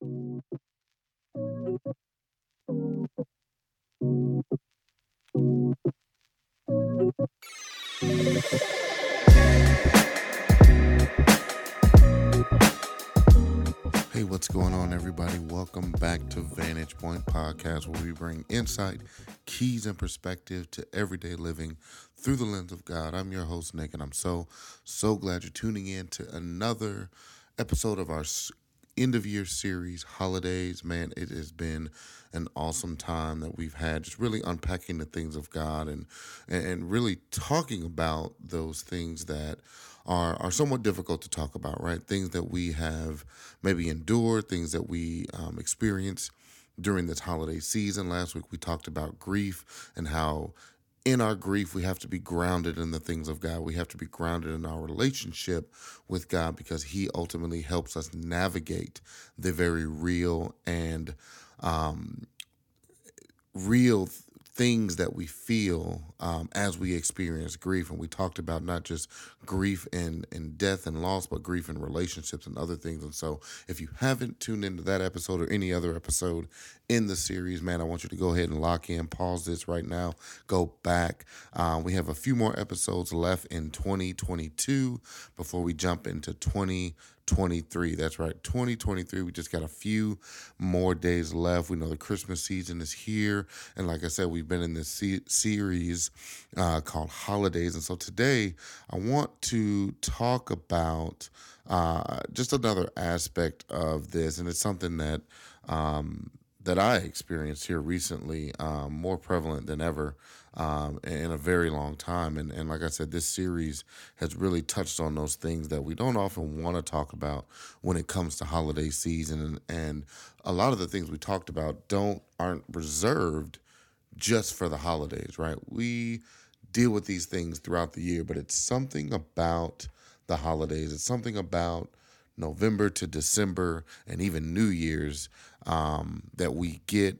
Hey, what's going on, everybody? Welcome back to Vantage Point Podcast, where we bring insight, keys, and perspective to everyday living through the lens of God. I'm your host, Nick, and I'm so, so glad you're tuning in to another episode of our end of year series, Holi•daze. Man, it has been an awesome time that we've had, just really unpacking the things of God and, and really talking about those things that are are somewhat difficult to talk about, right? Things that we have maybe endured, things that we um, experience during this holiday season. Last week we talked about grief and how in our grief we have to be grounded in the things of God. We have to be grounded in our relationship with God because He ultimately helps us navigate the very real and um, real things that we feel um, as we experience grief. And we talked about not just grief and, and death and loss, but grief in relationships and other things. And so if you haven't tuned into that episode or any other episode in the series, man, I want you to go ahead and lock in, pause this right now, go back. Uh, we have a few more episodes left in 2022 before we jump into 20. 2023. That's right, 2023. We just got a few more days left. We know the Christmas season is here. And like I said, we've been in this se- series uh, called Holi•daze. And so today I want to talk about uh, just another aspect of this. And it's something that um, that I experienced here recently, um, more prevalent than ever um, in a very long time. And, and like I said, this series has really touched on those things that we don't often want to talk about when it comes to holiday season. And, and a lot of the things we talked about don't aren't reserved just for the holidays, right? We deal with these things throughout the year, but it's something about the holidays. It's something about November to December and even New Year's um, that we get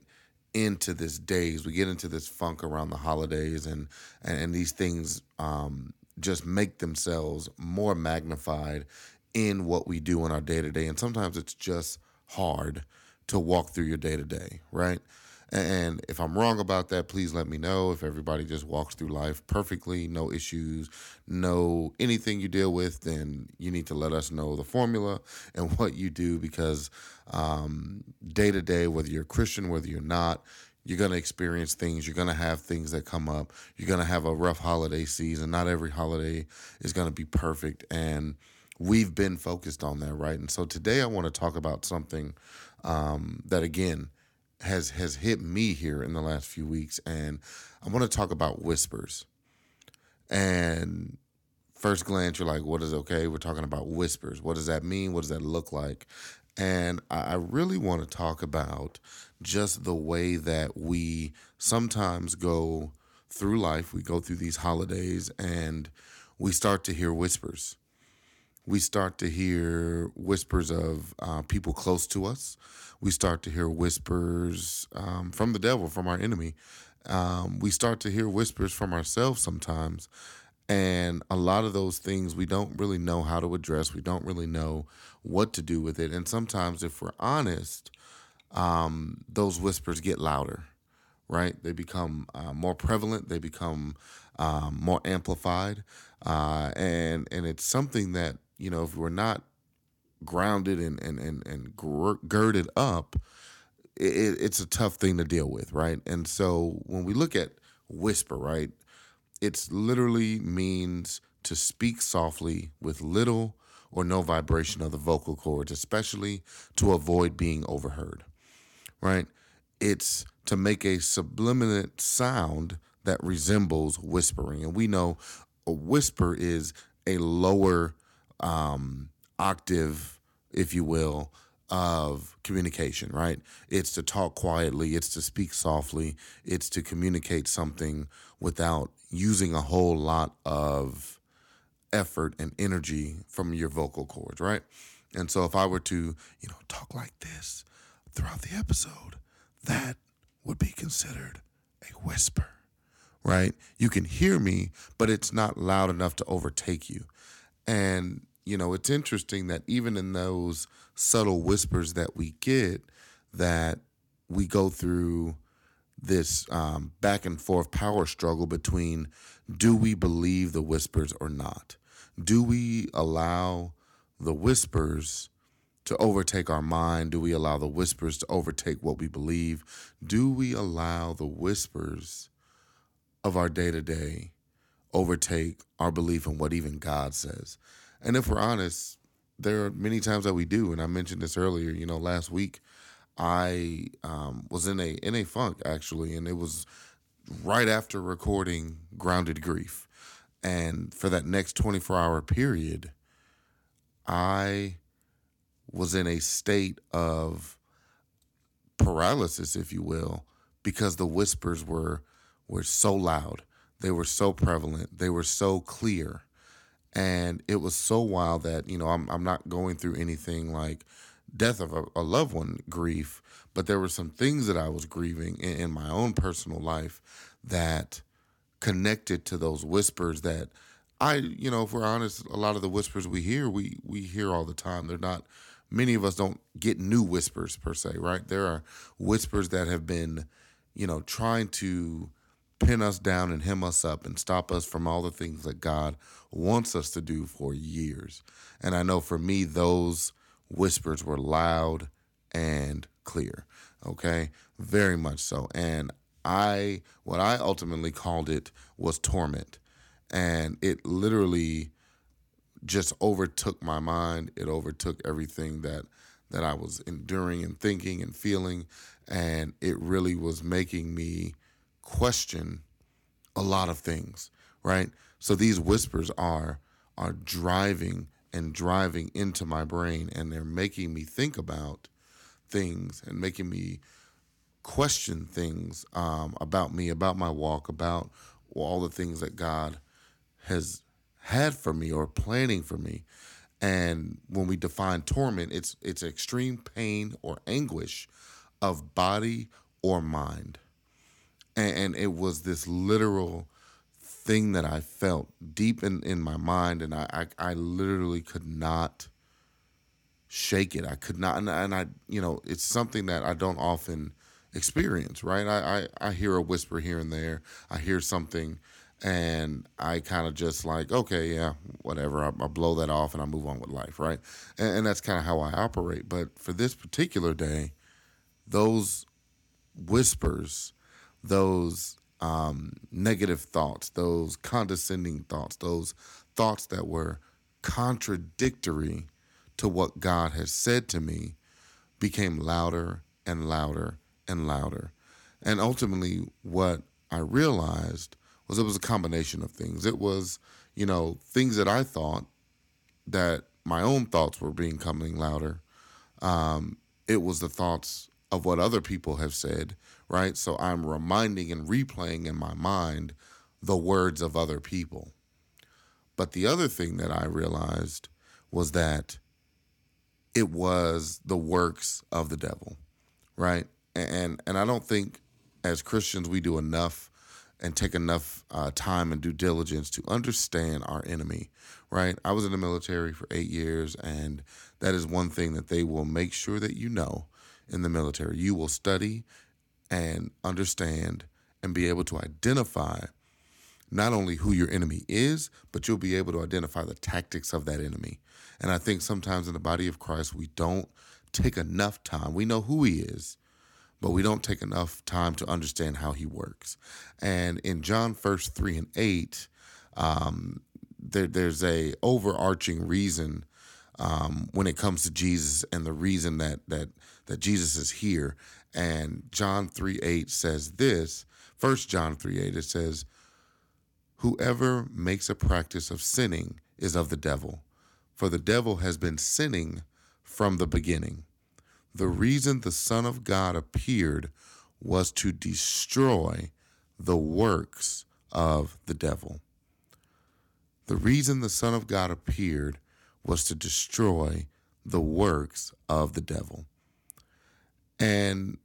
into this daze. We get into this funk around the holidays, and and, and these things um, just make themselves more magnified in what we do in our day to day. And sometimes it's just hard to walk through your day to day, right? And if I'm wrong about that, please let me know. If everybody just walks through life perfectly, no issues, no anything you deal with, then you need to let us know the formula and what you do because um, day to day, whether you're Christian, whether you're not, you're going to experience things. You're going to have things that come up. You're going to have a rough holiday season. Not every holiday is going to be perfect. And we've been focused on that, right? And so today I want to talk about something um, that, again, has has hit me here in the last few weeks, and I want to talk about whispers. And first glance, you're like, "What is okay?" We're talking about whispers. What does that mean? What does that look like? And I really want to talk about just the way that we sometimes go through life. We go through these holidays and we start to hear whispers. We start to hear whispers of uh, people close to us we start to hear whispers um, from the devil, from our enemy. Um, we start to hear whispers from ourselves sometimes. And a lot of those things we don't really know how to address. We don't really know what to do with it. And sometimes, if we're honest, um, those whispers get louder, right? They become uh, more prevalent. They become um, more amplified, uh, and and it's something that you know if we're not grounded and and and, and girded up, it, it's a tough thing to deal with, right? And so when we look at whisper, right, it's literally means to speak softly with little or no vibration of the vocal cords, especially to avoid being overheard, right? It's to make a subliminal sound that resembles whispering. And we know a whisper is a lower um, octave, if you will, of communication, right? It's to talk quietly, it's to speak softly, it's to communicate something without using a whole lot of effort and energy from your vocal cords, right? And so if I were to, you know, talk like this throughout the episode, that would be considered a whisper, right? You can hear me, but it's not loud enough to overtake you. And you know, it's interesting that even in those subtle whispers that we get that we go through this um, back and forth power struggle between do we believe the whispers or not? Do we allow the whispers to overtake our mind? Do we allow the whispers to overtake what we believe? Do we allow the whispers of our day to day overtake our belief in what even God says? And if we're honest, there are many times that we do. And I mentioned this earlier, you know, last week I um, was in a in a funk actually, and it was right after recording Grounded Grief. And for that next 24 hour period, I was in a state of paralysis, if you will, because the whispers were were so loud. They were so prevalent. They were so clear. And it was so wild that, you know, I'm I'm not going through anything like death of a, a loved one grief, but there were some things that I was grieving in, in my own personal life that connected to those whispers that I, you know, if we're honest, a lot of the whispers we hear, we we hear all the time. They're not many of us don't get new whispers per se, right? There are whispers that have been, you know, trying to pin us down and hem us up and stop us from all the things that God wants us to do for years. And I know for me, those whispers were loud and clear. Okay, very much so. And I, what I ultimately called it was torment. And it literally just overtook my mind. It overtook everything that that I was enduring and thinking and feeling. And it really was making me question a lot of things, right? So these whispers are are driving and driving into my brain and they're making me think about things and making me question things um, about me, about my walk, about all the things that God has had for me or planning for me. And when we define torment, it's it's extreme pain or anguish of body or mind. And, and it was this literal thing that I felt deep in, in my mind, and I, I, I literally could not shake it. I could not, and I, and I, you know, it's something that I don't often experience, right? I, I, I hear a whisper here and there. I hear something, and I kind of just like, okay, yeah, whatever. I, I, blow that off and I move on with life, right? And, and that's kind of how I operate. But for this particular day, those whispers, those um, negative thoughts, those condescending thoughts, those thoughts that were contradictory to what God has said to me became louder and louder and louder. And ultimately, what I realized was it was a combination of things. It was, you know, things that I thought that my own thoughts were becoming louder. Um, it was the thoughts of what other people have said right? So I'm reminding and replaying in my mind the words of other people. But the other thing that I realized was that it was the works of the devil, right? And and I don't think as Christians we do enough and take enough uh, time and due diligence to understand our enemy, right? I was in the military for eight years, and that is one thing that they will make sure that you know in the military. You will study and understand and be able to identify not only who your enemy is, but you'll be able to identify the tactics of that enemy. And I think sometimes in the body of Christ, we don't take enough time. We know who he is, but we don't take enough time to understand how he works. And in John first 3 and 8, um, there, there's a overarching reason um, when it comes to Jesus and the reason that that that Jesus is here. And John 3 8 says this, First John 3 8, it says, Whoever makes a practice of sinning is of the devil, for the devil has been sinning from the beginning. The reason the Son of God appeared was to destroy the works of the devil. The reason the Son of God appeared was to destroy the works of the devil. And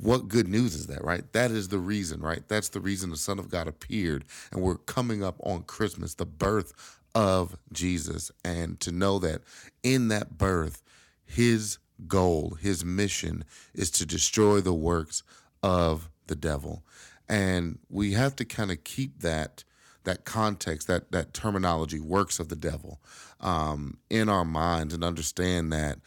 what good news is that, right? That is the reason, right? That's the reason the Son of God appeared. And we're coming up on Christmas, the birth of Jesus. And to know that in that birth, his goal, his mission is to destroy the works of the devil. And we have to kind of keep that that context, that that terminology, works of the devil, um, in our minds and understand that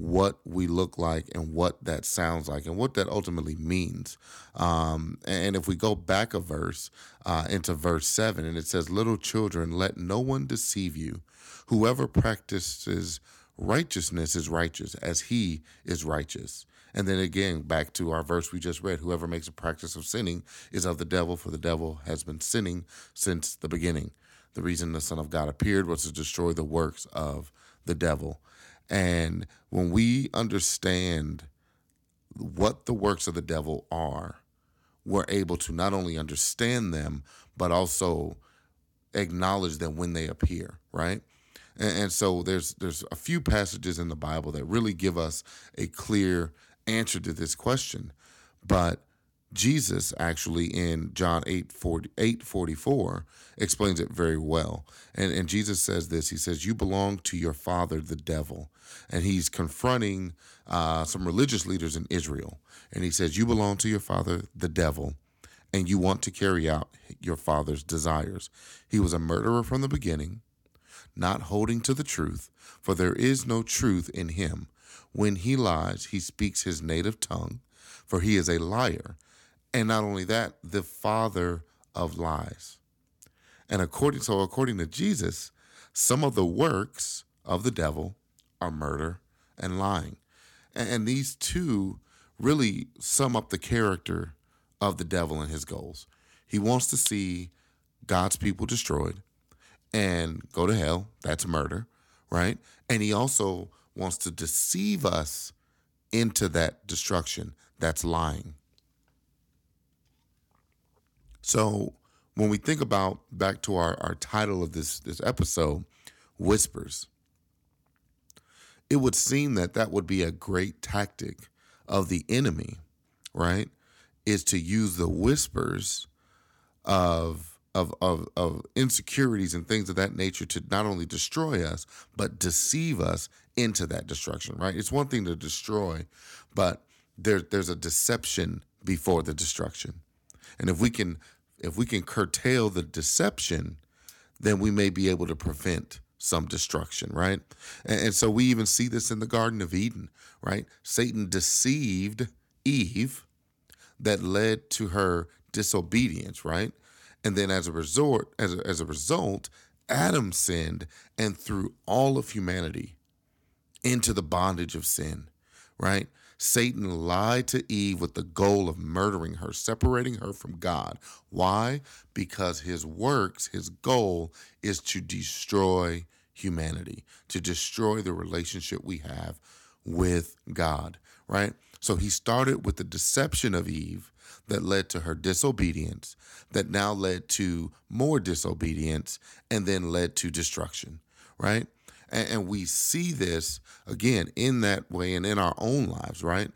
what we look like and what that sounds like and what that ultimately means. Um, and if we go back a verse uh, into verse 7, and it says, Little children, let no one deceive you. Whoever practices righteousness is righteous as he is righteous. And then again, back to our verse we just read whoever makes a practice of sinning is of the devil, for the devil has been sinning since the beginning. The reason the Son of God appeared was to destroy the works of the devil. And when we understand what the works of the devil are, we're able to not only understand them, but also acknowledge them when they appear, right? And, so there's there's a few passages in the Bible that really give us a clear answer to this question. But Jesus actually in John 8, 40, 8 44 explains it very well. And, and Jesus says this He says, You belong to your father, the devil. And he's confronting uh, some religious leaders in Israel. And he says, You belong to your father, the devil, and you want to carry out your father's desires. He was a murderer from the beginning, not holding to the truth, for there is no truth in him. When he lies, he speaks his native tongue, for he is a liar and not only that, the father of lies. And according so according to Jesus, some of the works of the devil are murder and lying. And these two really sum up the character of the devil and his goals. He wants to see God's people destroyed and go to hell. That's murder, right? And he also wants to deceive us into that destruction. That's lying. So when we think about back to our, our title of this this episode, whispers, it would seem that that would be a great tactic of the enemy, right? Is to use the whispers of of of of insecurities and things of that nature to not only destroy us but deceive us into that destruction, right? It's one thing to destroy, but there there's a deception before the destruction. And if we can if we can curtail the deception, then we may be able to prevent some destruction, right? And, and, so we even see this in the Garden of Eden, right? Satan deceived Eve that led to her disobedience, right? And then as a resort, as a, as a result, Adam sinned and threw all of humanity into the bondage of sin, right? Satan lied to Eve with the goal of murdering her, separating her from God. Why? Because his works, his goal is to destroy humanity, to destroy the relationship we have with God, right? So he started with the deception of Eve that led to her disobedience, that now led to more disobedience, and then led to destruction, right? And, and we see this again in that way and in our own lives, right?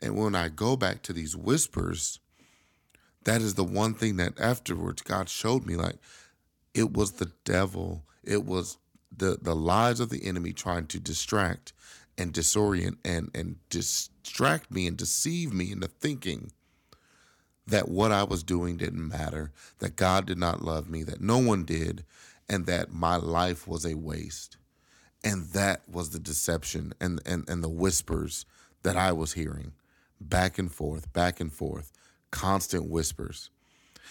And when I go back to these whispers, that is the one thing that afterwards God showed me like it was the devil, it was the the lies of the enemy trying to distract and disorient and and distract me and deceive me into thinking that what I was doing didn't matter, that God did not love me, that no one did, and that my life was a waste. And that was the deception and, and, and the whispers that I was hearing back and forth, back and forth, constant whispers.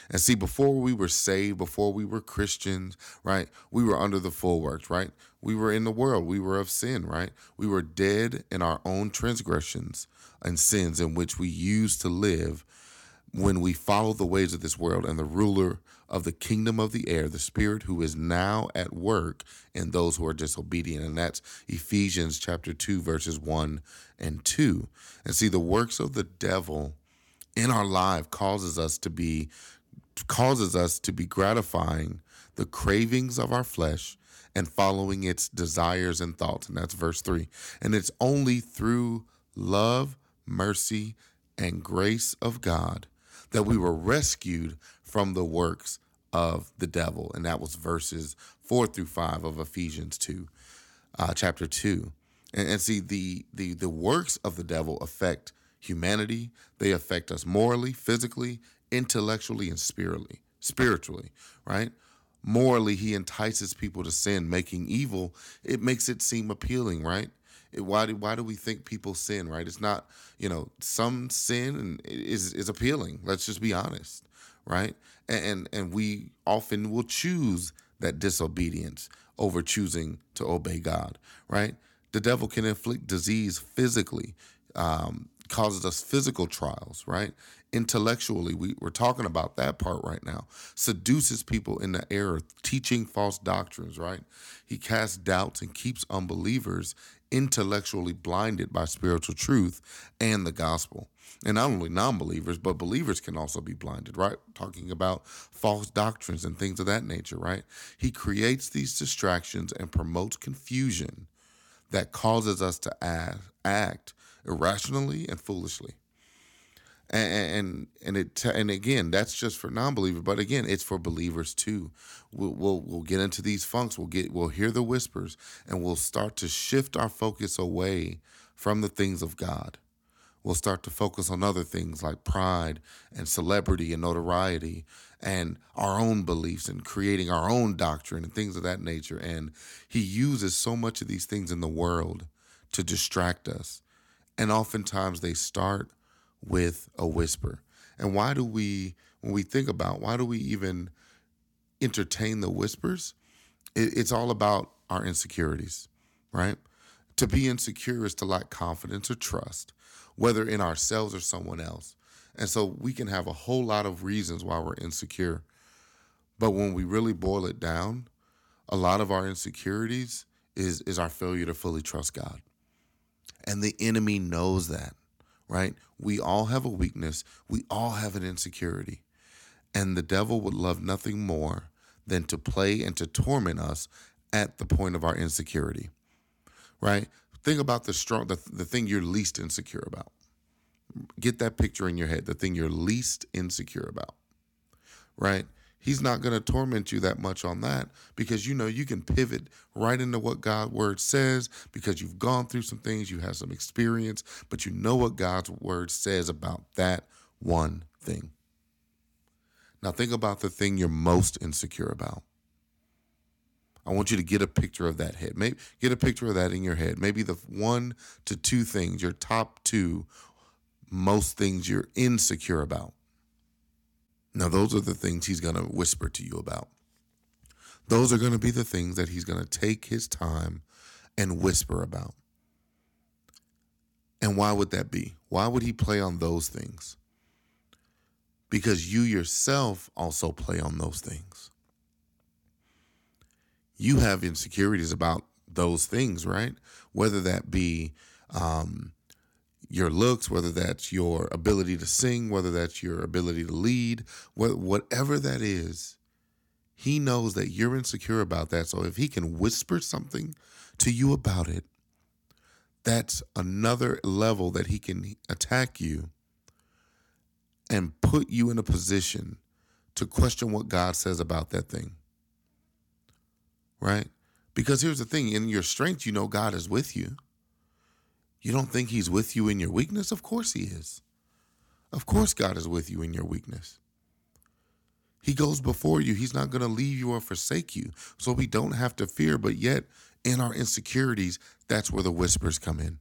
And see, before we were saved, before we were Christians, right, we were under the full works, right? We were in the world. We were of sin, right? We were dead in our own transgressions and sins in which we used to live when we follow the ways of this world and the ruler of the kingdom of the air, the spirit who is now at work in those who are disobedient. And that's Ephesians chapter 2, verses 1 and 2. And see, the works of the devil in our life causes us to be causes us to be gratifying the cravings of our flesh and following its desires and thoughts. And that's verse 3. And it's only through love, mercy, and grace of God that we were rescued from the works of the devil. And that was verses four through five of Ephesians 2, uh, chapter 2. And, and see the the the works of the devil affect humanity. They affect us morally, physically, intellectually, and spiritually. Spiritually, right? Morally, he entices people to sin, making evil. It makes it seem appealing, right? Why do why do we think people sin? Right? It's not you know some sin is is appealing. Let's just be honest, right? And and, and we often will choose that disobedience over choosing to obey God, right? The devil can inflict disease physically, um, causes us physical trials, right? Intellectually, we, we're talking about that part right now. Seduces people in the error, teaching false doctrines, right? He casts doubts and keeps unbelievers intellectually blinded by spiritual truth and the gospel. And not only non believers, but believers can also be blinded, right? Talking about false doctrines and things of that nature, right? He creates these distractions and promotes confusion that causes us to act, act irrationally and foolishly. And, and it and again that's just for non-believers but again it's for believers too. We'll, we'll we'll get into these funks we'll get we'll hear the whispers and we'll start to shift our focus away from the things of god. We'll start to focus on other things like pride and celebrity and notoriety and our own beliefs and creating our own doctrine and things of that nature. And he uses so much of these things in the world to distract us. And oftentimes they start with a whisper. And why do we, when we think about why do we even entertain the whispers? It, it's all about our insecurities, right? To be insecure is to lack confidence or trust, whether in ourselves or someone else. And so we can have a whole lot of reasons why we're insecure. But when we really boil it down, a lot of our insecurities is, is our failure to fully trust God. And the enemy knows that, right? We all have a weakness, we all have an insecurity. And the devil would love nothing more than to play and to torment us at the point of our insecurity, right? Think about the strong, the, the thing you're least insecure about. Get that picture in your head, the thing you're least insecure about, right? He's not going to torment you that much on that because you know you can pivot right into what God's word says because you've gone through some things, you have some experience, but you know what God's word says about that one thing. Now think about the thing you're most insecure about. I want you to get a picture of that head. Maybe get a picture of that in your head. Maybe the one to two things, your top two most things you're insecure about. Now, those are the things he's going to whisper to you about. Those are going to be the things that he's going to take his time and whisper about. And why would that be? Why would he play on those things? Because you yourself also play on those things. You have insecurities about those things, right? Whether that be um, your looks, whether that's your ability to sing, whether that's your ability to lead, whatever that is, he knows that you're insecure about that. So if he can whisper something to you about it, that's another level that he can attack you and put you in a position to question what God says about that thing. Right? Because here's the thing in your strength, you know God is with you. You don't think He's with you in your weakness? Of course He is. Of course, God is with you in your weakness. He goes before you. He's not going to leave you or forsake you. So we don't have to fear. But yet, in our insecurities, that's where the whispers come in.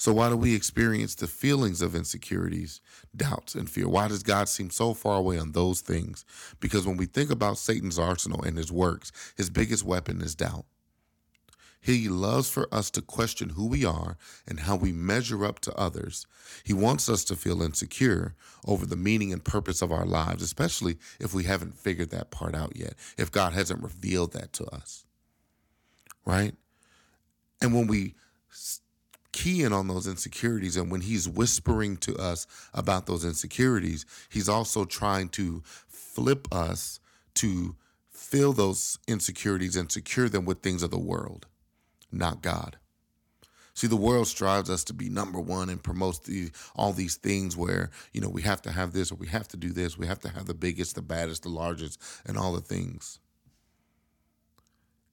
So, why do we experience the feelings of insecurities, doubts, and fear? Why does God seem so far away on those things? Because when we think about Satan's arsenal and his works, his biggest weapon is doubt. He loves for us to question who we are and how we measure up to others. He wants us to feel insecure over the meaning and purpose of our lives, especially if we haven't figured that part out yet, if God hasn't revealed that to us. Right? And when we key in on those insecurities and when he's whispering to us about those insecurities, he's also trying to flip us to fill those insecurities and secure them with things of the world not God. See, the world strives us to be number one and promotes the, all these things where, you know, we have to have this or we have to do this. We have to have the biggest, the baddest, the largest, and all the things.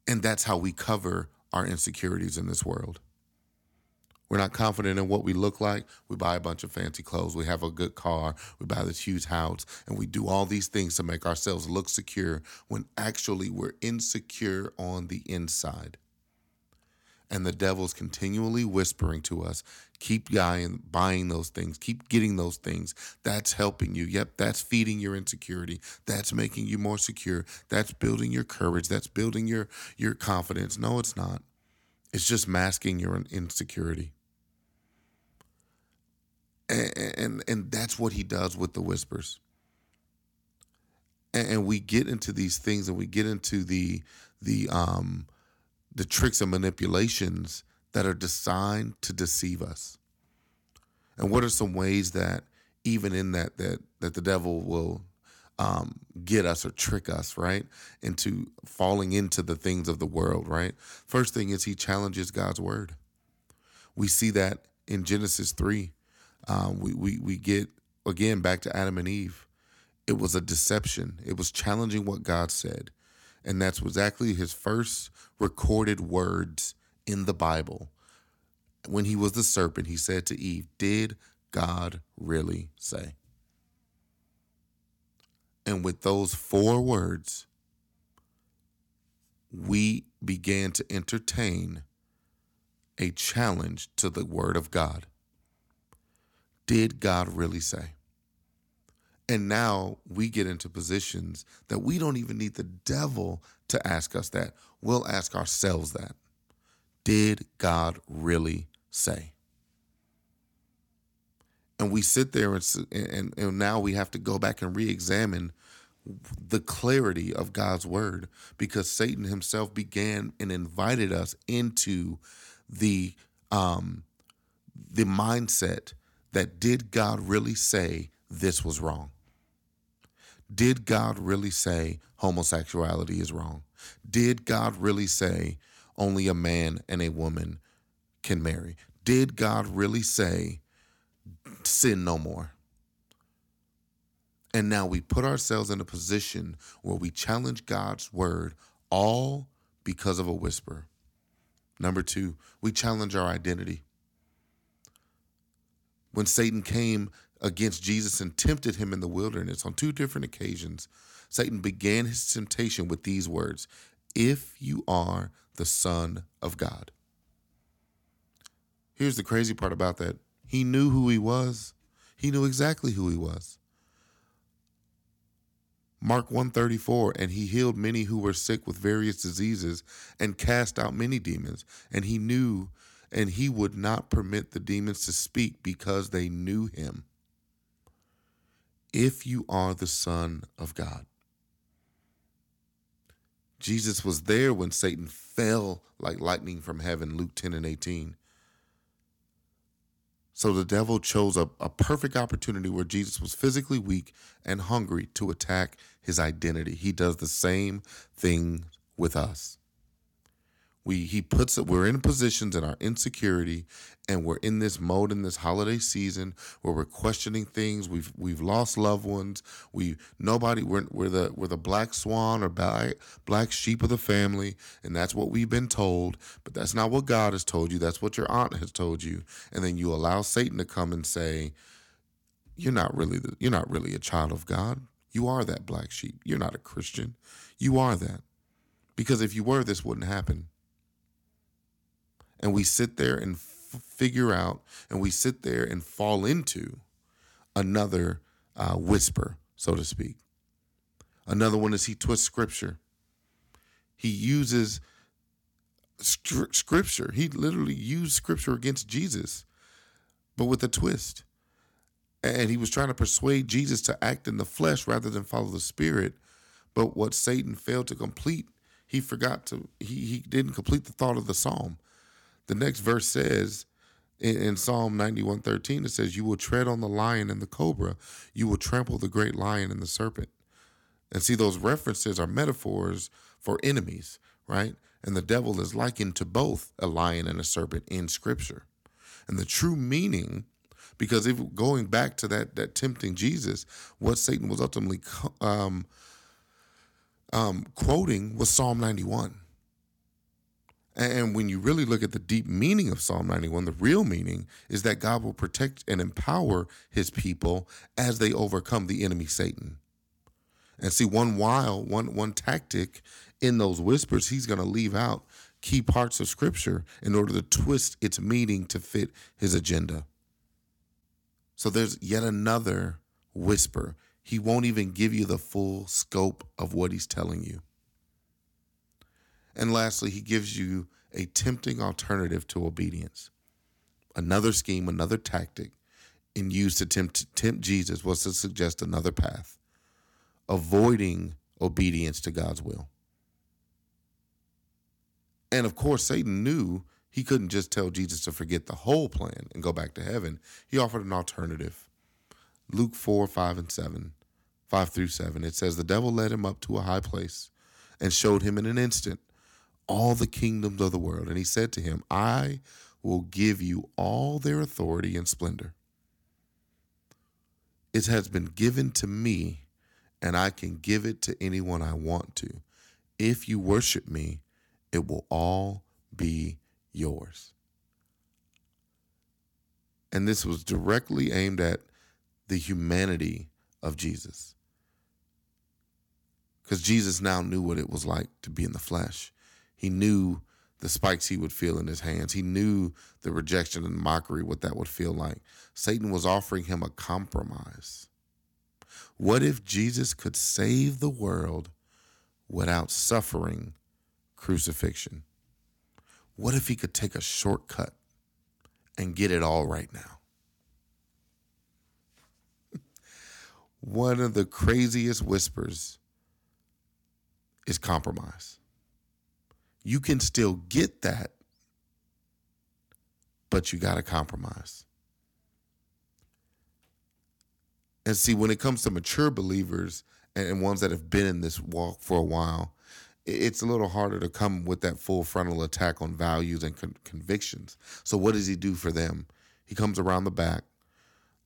And that's how we cover our insecurities in this world. We're not confident in what we look like. We buy a bunch of fancy clothes. We have a good car. We buy this huge house. And we do all these things to make ourselves look secure when actually we're insecure on the inside. And the devil's continually whispering to us keep buying, those things, keep getting those things. That's helping you. Yep, that's feeding your insecurity. That's making you more secure. That's building your courage. That's building your, your confidence. No, it's not. It's just masking your insecurity. And, and, and that's what he does with the whispers. And, and we get into these things and we get into the the um the tricks and manipulations that are designed to deceive us. And what are some ways that even in that that that the devil will um, get us or trick us, right, into falling into the things of the world, right? First thing is he challenges God's word. We see that in Genesis three. Um, we we we get again back to Adam and Eve. It was a deception. It was challenging what God said. And that's exactly his first recorded words in the Bible. When he was the serpent, he said to Eve, Did God really say? And with those four words, we began to entertain a challenge to the word of God. Did God really say? And now we get into positions that we don't even need the devil to ask us that. We'll ask ourselves that. Did God really say? And we sit there and, and, and now we have to go back and re examine the clarity of God's word because Satan himself began and invited us into the um, the mindset that did God really say this was wrong? Did God really say homosexuality is wrong? Did God really say only a man and a woman can marry? Did God really say sin no more? And now we put ourselves in a position where we challenge God's word all because of a whisper. Number two, we challenge our identity. When Satan came against Jesus and tempted him in the wilderness. On two different occasions, Satan began his temptation with these words If you are the Son of God. Here's the crazy part about that. He knew who he was, he knew exactly who he was. Mark 134 and he healed many who were sick with various diseases and cast out many demons. And he knew and he would not permit the demons to speak because they knew him if you are the Son of God. Jesus was there when Satan fell like lightning from heaven, Luke 10 and 18. So the devil chose a, a perfect opportunity where Jesus was physically weak and hungry to attack his identity. He does the same thing with us we he puts it we're in positions in our insecurity and we're in this mode in this holiday season where we're questioning things. We've we've lost loved ones. We nobody we're, we're the we're the black swan or black, sheep of the family and that's what we've been told but that's not what god has told you. That's what your aunt has told you. And then you allow satan to come and say you're not really the, you're not really a child of god. You are that black sheep. You're not a christian. You are that. Because if you were this wouldn't happen and we sit there and f- figure out and we sit there and fall into another uh, whisper, so to speak. Another one is he twists scripture. He uses scripture. He literally used scripture against Jesus, but with a twist. And he was trying to persuade Jesus to act in the flesh rather than follow the spirit. But what Satan failed to complete, he forgot to, he, he didn't complete the thought of the psalm. The next verse says in, in Psalm 91 13, it says, You will tread on the lion and the cobra, you will trample the great lion and the serpent. And see, those references are metaphors for enemies, right? And the devil is likened to both a lion and a serpent in Scripture. And the true meaning, because if going back to that that tempting Jesus, what Satan was ultimately um, um, quoting was Psalm 91 And when you really look at the deep meaning of Psalm 91, the real meaning is that God will protect and empower his people as they overcome the enemy Satan. And see, one while, one one tactic in those whispers, he's going to leave out key parts of scripture in order to twist its meaning to fit his agenda. So there's yet another whisper. He won't even give you the full scope of what he's telling you. And lastly, he gives you a tempting alternative to obedience. Another scheme, another tactic in used to tempt, tempt Jesus was to suggest another path, avoiding obedience to God's will. And of course, Satan knew he couldn't just tell Jesus to forget the whole plan and go back to heaven. He offered an alternative. Luke 4, 5, and 7, 5 through 7, it says, The devil led him up to a high place and showed him in an instant all the kingdoms of the world. And he said to him, I will give you all their authority and splendor. It has been given to me, and I can give it to anyone I want to. If you worship me, it will all be yours. And this was directly aimed at the humanity of Jesus. Because Jesus now knew what it was like to be in the flesh. He knew the spikes he would feel in his hands. He knew the rejection and mockery, what that would feel like. Satan was offering him a compromise. What if Jesus could save the world without suffering crucifixion? What if he could take a shortcut and get it all right now? One of the craziest whispers is compromise. You can still get that, but you got to compromise. And see, when it comes to mature believers and ones that have been in this walk for a while, it's a little harder to come with that full frontal attack on values and con- convictions. So, what does he do for them? He comes around the back,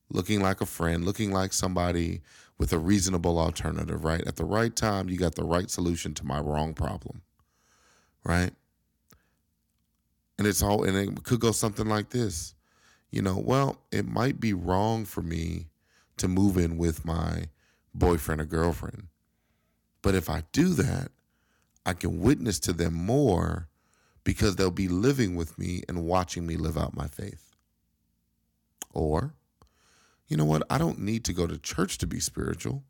looking like a friend, looking like somebody with a reasonable alternative, right? At the right time, you got the right solution to my wrong problem, right? And it's all, and it could go something like this you know, well, it might be wrong for me to move in with my boyfriend or girlfriend. But if I do that, I can witness to them more because they'll be living with me and watching me live out my faith. Or, you know what? I don't need to go to church to be spiritual.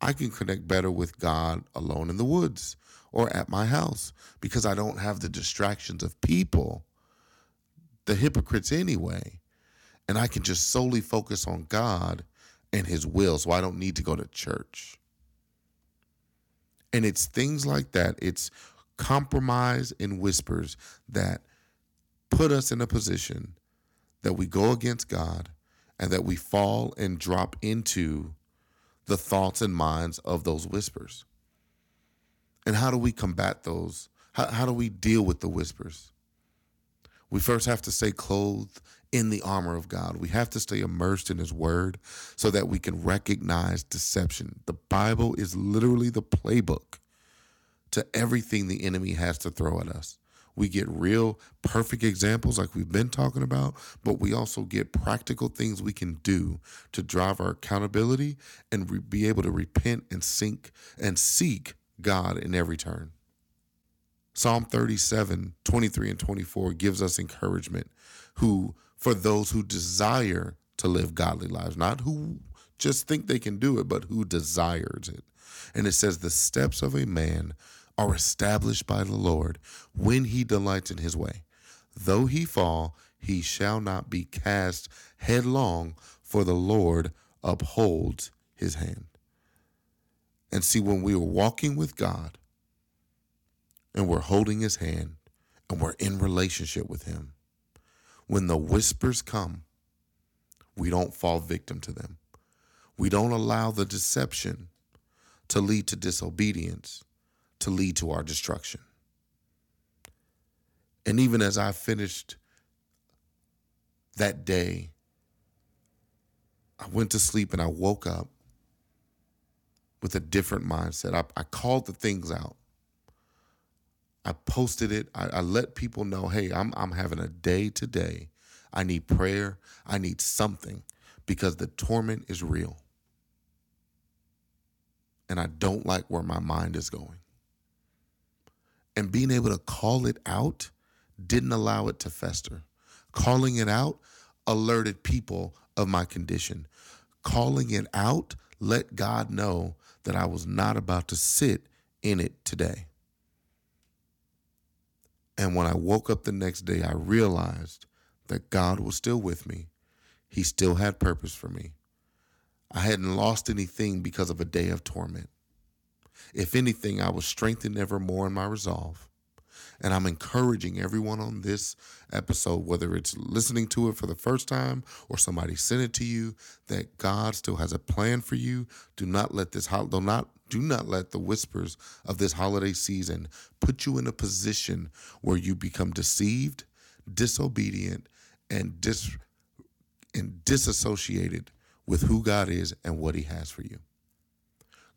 I can connect better with God alone in the woods or at my house because I don't have the distractions of people, the hypocrites anyway. And I can just solely focus on God and His will. So I don't need to go to church. And it's things like that. It's compromise and whispers that put us in a position that we go against God and that we fall and drop into the thoughts and minds of those whispers. And how do we combat those? How, how do we deal with the whispers? We first have to stay clothed in the armor of God. We have to stay immersed in His Word so that we can recognize deception. The Bible is literally the playbook to everything the enemy has to throw at us. We get real perfect examples like we've been talking about, but we also get practical things we can do to drive our accountability and re- be able to repent and sink and seek God in every turn. Psalm 37, 23 and 24 gives us encouragement who for those who desire to live godly lives, not who just think they can do it, but who desires it. And it says, The steps of a man are established by the Lord when he delights in his way. Though he fall, he shall not be cast headlong, for the Lord upholds his hand. And see, when we are walking with God and we're holding his hand and we're in relationship with him, when the whispers come, we don't fall victim to them. We don't allow the deception to lead to disobedience, to lead to our destruction. And even as I finished that day, I went to sleep and I woke up with a different mindset. I, I called the things out. I posted it. I, I let people know, hey, I'm I'm having a day today. I need prayer. I need something because the torment is real. And I don't like where my mind is going. And being able to call it out didn't allow it to fester. Calling it out alerted people of my condition. Calling it out let God know that I was not about to sit in it today. And when I woke up the next day, I realized that God was still with me. He still had purpose for me. I hadn't lost anything because of a day of torment. If anything, I was strengthened ever more in my resolve. And I'm encouraging everyone on this episode, whether it's listening to it for the first time or somebody sent it to you, that God still has a plan for you. Do not let this do not do not let the whispers of this holiday season put you in a position where you become deceived, disobedient, and dis and disassociated with who God is and what he has for you.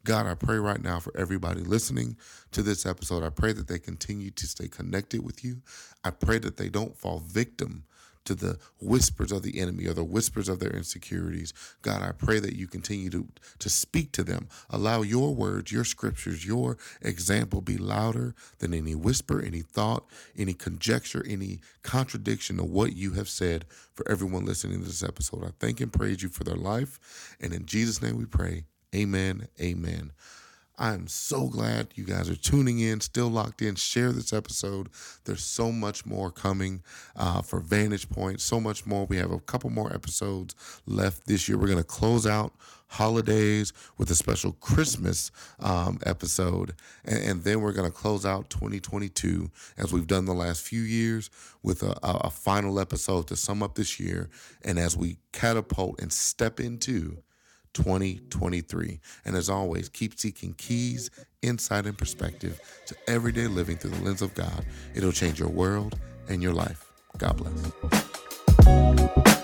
God, I pray right now for everybody listening to this episode. I pray that they continue to stay connected with you. I pray that they don't fall victim to the whispers of the enemy or the whispers of their insecurities. God, I pray that you continue to, to speak to them. Allow your words, your scriptures, your example be louder than any whisper, any thought, any conjecture, any contradiction of what you have said for everyone listening to this episode. I thank and praise you for their life. And in Jesus' name we pray. Amen. Amen. I'm so glad you guys are tuning in, still locked in. Share this episode. There's so much more coming uh, for Vantage Point, so much more. We have a couple more episodes left this year. We're going to close out holidays with a special Christmas um, episode. And, and, then we're going to close out 2022, as we've done the last few years, with a, a, a final episode to sum up this year. And as we catapult and step into 2023. And as always, keep seeking keys, insight, and perspective to everyday living through the lens of God. It'll change your world and your life. God bless.